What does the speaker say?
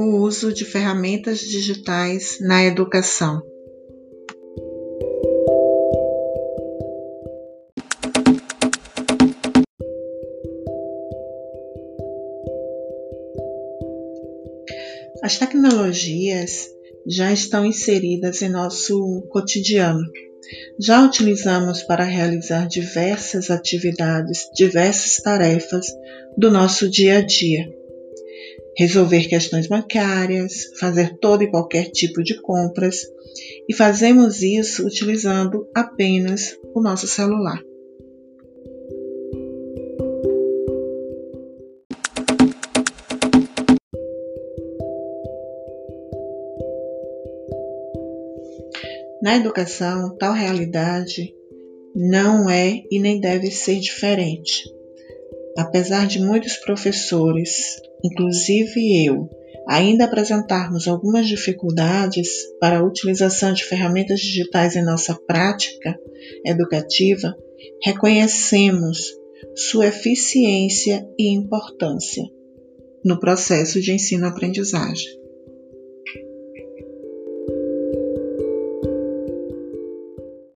o uso de ferramentas digitais na educação. As tecnologias já estão inseridas em nosso cotidiano. Já utilizamos para realizar diversas atividades, diversas tarefas do nosso dia a dia. Resolver questões bancárias, fazer todo e qualquer tipo de compras, e fazemos isso utilizando apenas o nosso celular. Na educação, tal realidade não é e nem deve ser diferente. Apesar de muitos professores, inclusive eu, ainda apresentarmos algumas dificuldades para a utilização de ferramentas digitais em nossa prática educativa, reconhecemos sua eficiência e importância no processo de ensino-aprendizagem.